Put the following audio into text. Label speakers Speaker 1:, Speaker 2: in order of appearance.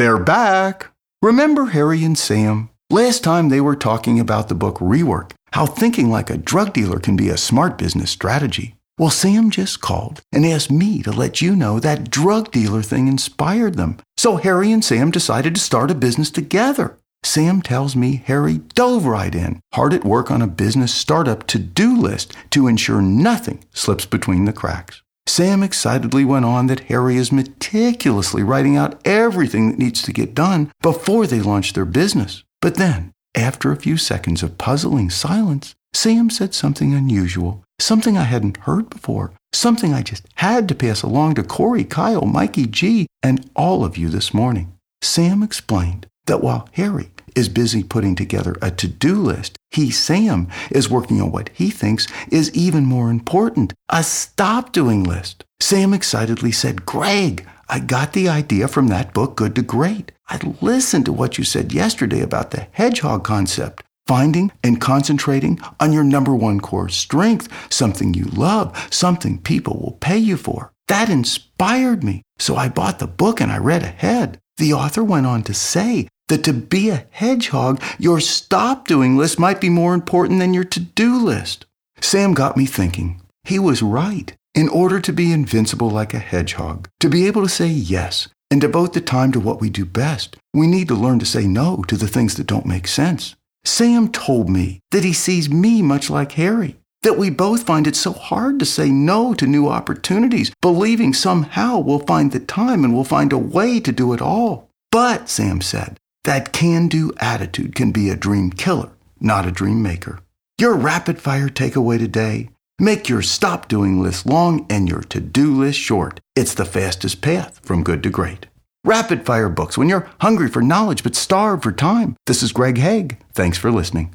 Speaker 1: They're back! Remember Harry and Sam? Last time they were talking about the book Rework, how thinking like a drug dealer can be a smart business strategy. Well, Sam just called and asked me to let you know that drug dealer thing inspired them. So Harry and Sam decided to start a business together. Sam tells me Harry dove right in, hard at work on a business startup to do list to ensure nothing slips between the cracks. Sam excitedly went on that Harry is meticulously writing out everything that needs to get done before they launch their business. But then, after a few seconds of puzzling silence, Sam said something unusual, something I hadn't heard before, something I just had to pass along to Corey, Kyle, Mikey G, and all of you this morning. Sam explained that while Harry is busy putting together a to do list, he, Sam, is working on what he thinks is even more important a stop doing list. Sam excitedly said, Greg, I got the idea from that book, Good to Great. I listened to what you said yesterday about the hedgehog concept, finding and concentrating on your number one core strength, something you love, something people will pay you for. That inspired me. So I bought the book and I read ahead. The author went on to say that to be a hedgehog, your stop doing list might be more important than your to do list. Sam got me thinking. He was right. In order to be invincible like a hedgehog, to be able to say yes and devote the time to what we do best, we need to learn to say no to the things that don't make sense. Sam told me that he sees me much like Harry, that we both find it so hard to say no to new opportunities, believing somehow we'll find the time and we'll find a way to do it all. But, Sam said, that can do attitude can be a dream killer, not a dream maker. Your rapid fire takeaway today make your stop doing list long and your to do list short. It's the fastest path from good to great. Rapid fire books when you're hungry for knowledge but starved for time. This is Greg Hague. Thanks for listening.